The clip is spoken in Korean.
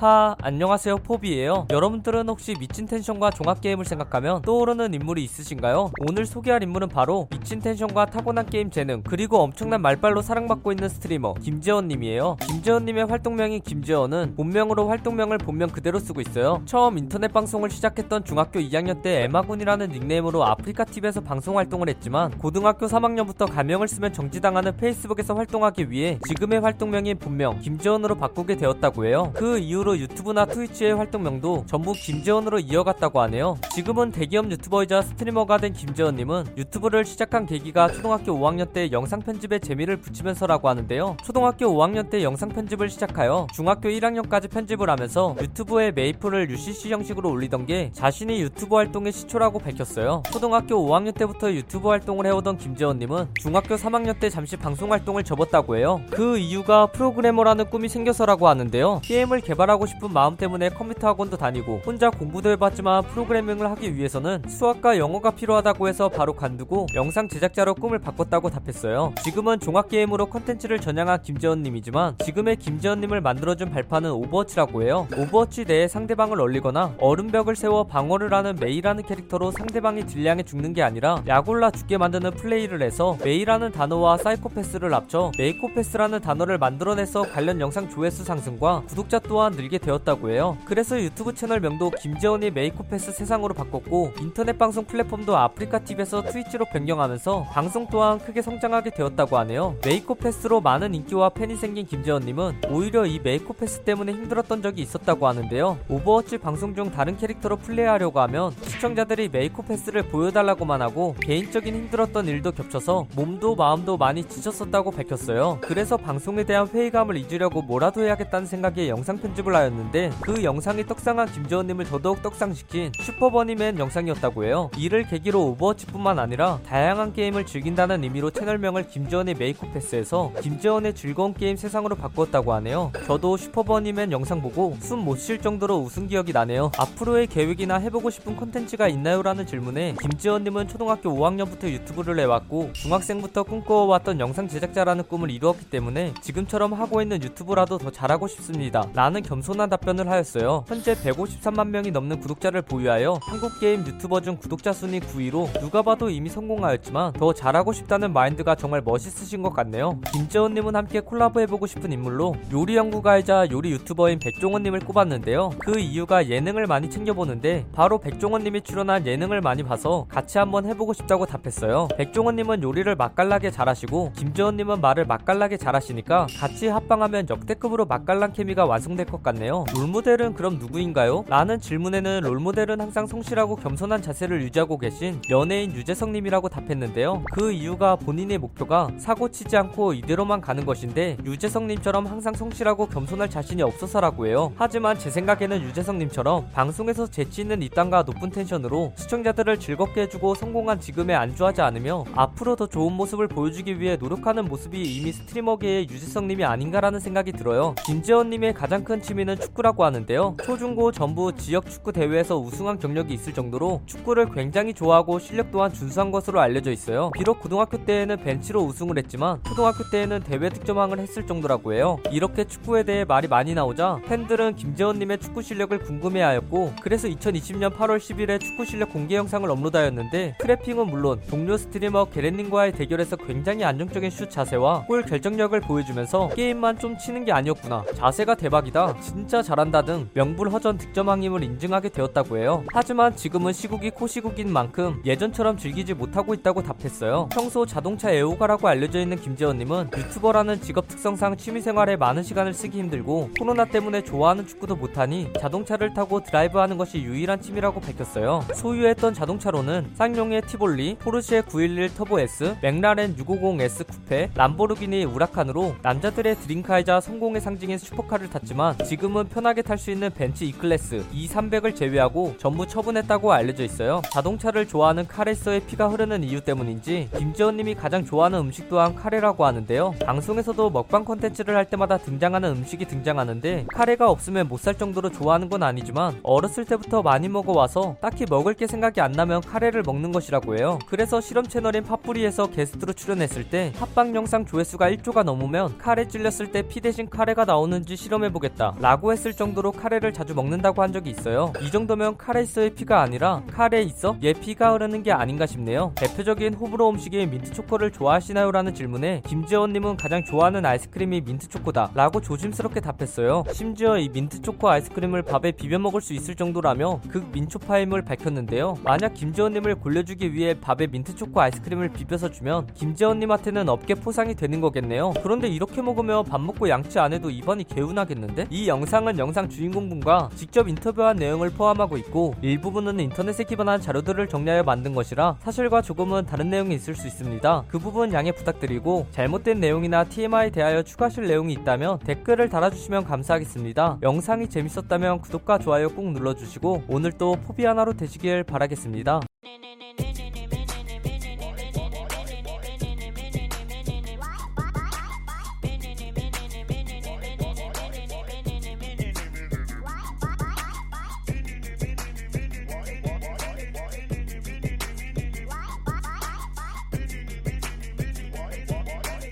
하 안녕하세요 포비예요. 여러분들은 혹시 미친 텐션과 종합게임을 생각하면 떠오르는 인물이 있으신가요? 오늘 소개할 인물은 바로 미친 텐션과 타고난 게임 재능 그리고 엄청난 말빨로 사랑받고 있는 스트리머 김재원님이에요. 김재원님의 활동명인 김재원은 본명으로 활동명을 본명 그대로 쓰고 있어요. 처음 인터넷 방송을 시작했던 중학교 2학년 때 에마군이라는 닉네임으로 아프리카TV에서 방송 활동을 했지만 고등학교 3학년부터 가명을 쓰면 정지당하는 페이스북에서 활동하기 위해 지금의 활동명인 본명 김재원으로 바꾸게 되었다고 해요. 그 이후로 유튜브나 트위치의 활동명도 전부 김재원으로 이어갔다고 하네요. 지금은 대기업 유튜버이자 스트리머가 된 김재원님은 유튜브를 시작한 계기가 초등학교 5학년 때 영상 편집에 재미를 붙이면서라고 하는데요. 초등학교 5학년 때 영상 편집을 시작하여 중학교 1학년까지 편집을 하면서 유튜브에 메이플을 UCC 형식으로 올리던 게 자신이 유튜브 활동의 시초라고 밝혔어요. 초등학교 5학년 때부터 유튜브 활동을 해오던 김재원님은 중학교 3학년 때 잠시 방송 활동을 접었다고 해요. 그 이유가 프로그래머라는 꿈이 생겨서라고 하는데요. 게임을 개발하고 싶은 마음 때문에 컴퓨터 학원도 다니고 혼자 공부도 해봤지만 프로그래밍을 하기 위해서는 수학과 영어가 필요하다고 해서 바로 관두고 영상 제작자로 꿈을 바꿨다고 답했어요. 지금은 종합 게임으로 컨텐츠를 전향한 김재원님이지만 지금의 김재원님을 만들어준 발판은 오버워치라고 해요. 오버워치 내에 상대방을 얼리거나 얼음벽을 세워 방어를 하는 메이라는 캐릭터로 상대방이 딜량에 죽는 게 아니라 약올라 죽게 만드는 플레이를 해서 메이라는 단어와 사이코패스를 합쳐 메이코패스라는 단어를 만들어내서 관련 영상 조회수 상승과 구독자 또한 늘게 되었다고 해요. 그래서 유튜브 채널 명도 김재원의 메이코패스 세상으로 바꿨고 인터넷 방송 플랫폼도 아프리카TV에서 트위치로 변경하면서 방송 또한 크게 성장하게 되었다고 하네요. 메이코패스로 많은 인기와 팬이 생긴 김재원님은 오히려 이 메이코패스 때문에 힘들었던 적이 있었다고 하는데요. 오버워치 방송 중 다른 캐릭터로 플레이하려고 하면 시청자들이 메이코패스를 보여달라고만 하고 개인적인 힘들었던 일도 겹쳐서 몸도 마음도 많이 지쳤었다고 밝혔어요. 그래서 방송에 대한 회의감을 잊으려고 뭐라도 해야겠다는 생각에 영상 편집을 하였는데 그 영상이 떡상한 김재원님을 더더욱 떡상시킨 슈퍼버니맨 영상이었다고 해요. 이를 계기로 오버워치뿐만 아니라 다양한 게임을 즐긴다는 의미로 채널명을 김재원의 메이코패스에서 김재원의 즐거운 게임 세상으로 바꾸었다고 하네요. 저도 슈퍼버니맨 영상 보고 숨 못 쉴 정도로 웃은 기억이 나네요. 앞으로의 계획이나 해보고 싶은 콘텐츠가 있나요? 라는 질문에 김재원님은 초등학교 5학년부터 유튜브를 해왔고 중학생부터 꿈꿔왔던 영상 제작자라는 꿈을 이루었기 때문에 지금처럼 하고 있는 유튜브라도 더 잘하고 싶습니다. 라는 겸손한 답변을 하였어요. 현재 153만 명이 넘는 구독자를 보유하여 한국 게임 유튜버 중 구독자 순위 9위로 누가 봐도 이미 성공하였지만 더 잘하고 싶다는 마인드가 정말 멋있으신 것 같네요. 김재원님은 함께 콜라보 해보고 싶은 인물로 요리 연구가이자 요리 유튜버인 백종원님을 꼽았는데요. 그 이유가 예능을 많이 챙겨보는데 바로 백종원님이 출연한 예능을 많이 봐서 같이 한번 해보고 싶다고 답했어요. 백종원님은 요리를 맛깔나게 잘하시고 김재원님은 말을 맛깔나게 잘하시니까 같이 합방하면 역대급으로 맛깔난 케미가 완성될 것 같 네요. 롤모델은 그럼 누구인가요? 라는 질문에는 롤모델은 항상 성실하고 겸손한 자세를 유지하고 계신 연예인 유재석님이라고 답했는데요. 그 이유가 본인의 목표가 사고 치지 않고 이대로만 가는 것인데 유재석님처럼 항상 성실하고 겸손할 자신이 없어서라고 해요. 하지만 제 생각에는 유재석님처럼 방송에서 재치 있는 입담과 높은 텐션으로 시청자들을 즐겁게 해주고 성공한 지금에 안주하지 않으며 앞으로 더 좋은 모습을 보여주기 위해 노력하는 모습이 이미 streamer계의 유재석님이 아닌가라는 생각이 들어요. 김재원님의 가장 큰 취미 는 축구라고 하는데요. 초중고 전부 지역 축구 대회에서 우승한 경력이 있을 정도로 축구를 굉장히 좋아하고 실력 또한 준수한 것으로 알려져 있어요. 비록 고등학교 때에는 벤치로 우승을 했지만 초등학교 때에는 대회 득점왕을 했을 정도라고 해요. 이렇게 축구에 대해 말이 많이 나오자 팬들은 김재원님의 축구 실력을 궁금해하였고 그래서 2020년 8월 10일에 축구 실력 공개 영상을 업로드하였는데 트래핑은 물론 동료 스트리머 게렌님과의 대결에서 굉장히 안정적인 슛 자세와 골 결정력을 보여주면서 게임만 좀 치는 게 아니었구나 자세가 대박이다 진짜 잘한다 등 명불허전 득점왕임을 인증하게 되었다고 해요. 하지만 지금은 시국이 코시국인 만큼 예전처럼 즐기지 못하고 있다고 답했어요. 평소 자동차 애호가라고 알려져 있는 김재원님은 유튜버라는 직업 특성상 취미생활에 많은 시간을 쓰기 힘들고 코로나 때문에 좋아하는 축구도 못하니 자동차를 타고 드라이브하는 것이 유일한 취미라고 밝혔어요. 소유했던 자동차로는 쌍용의 티볼리, 포르쉐 911 터보 S, 맥라렌 650S 쿠페, 람보르기니 우라칸으로 남자들의 dream car이자 성공의 상징인 슈퍼카를 탔지만 지금 은 편하게 탈 수 있는 벤츠 E클래스 E300을 제외하고 전부 처분했다고 알려져 있어요. 자동차를 좋아하는 카레이서의 피가 흐르는 이유 때문인지 김재원님이 가장 좋아하는 음식 또한 카레라고 하는데요. 방송에서도 먹방 콘텐츠를 할 때마다 등장하는 음식이 등장하는데 카레가 없으면 못 살 정도로 좋아하는 건 아니지만 어렸을 때부터 많이 먹어와서 딱히 먹을 게 생각이 안 나면 카레를 먹는 것이라고 해요. 그래서 실험 채널인 팝뿌리에서 게스트로 출연했을 때 합방 영상 조회수가 1조가 넘으면 카레 찔렸을 때 피 대신 카레가 나오는지 실험해보겠다 라고 했을 정도로 카레를 자주 먹는다고 한 적이 있어요. 이 정도면 카레이서의 피가 아니라 카레에 있어 얘 피가 흐르는 게 아닌가 싶네요. 대표적인 호불호 음식인 민트초코를 좋아하시나요? 라는 질문에 김재원님은 가장 좋아하는 아이스크림이 민트초코다 라고 조심스럽게 답했어요. 심지어 이 민트초코 아이스크림을 밥에 비벼 먹을 수 있을 정도라며 극 민초파임을 밝혔는데요. 만약 김재원님을 골려주기 위해 밥에 민트초코 아이스크림을 비벼서 주면 김재원님한테는 업계 포상이 되는 거겠네요. 그런데 이렇게 먹으면 밥 먹고 양치 안 해도 입안이 개운하겠는데? 이 영 상은 영상 주인공분과 직접 인터뷰한 내용을 포함하고 있고 일부분은 인터넷에 기반한 자료들을 정리하여 만든 것이라 사실과 조금은 다른 내용이 있을 수 있습니다. 그 부분 양해 부탁드리고 잘못된 내용이나 TMI 대하여 추가하실 내용이 있다면 댓글을 달아주시면 감사하겠습니다. 영상이 재밌었다면 구독과 좋아요 꾹 눌러주시고 오늘도 포비 하나로 되시길 바라겠습니다.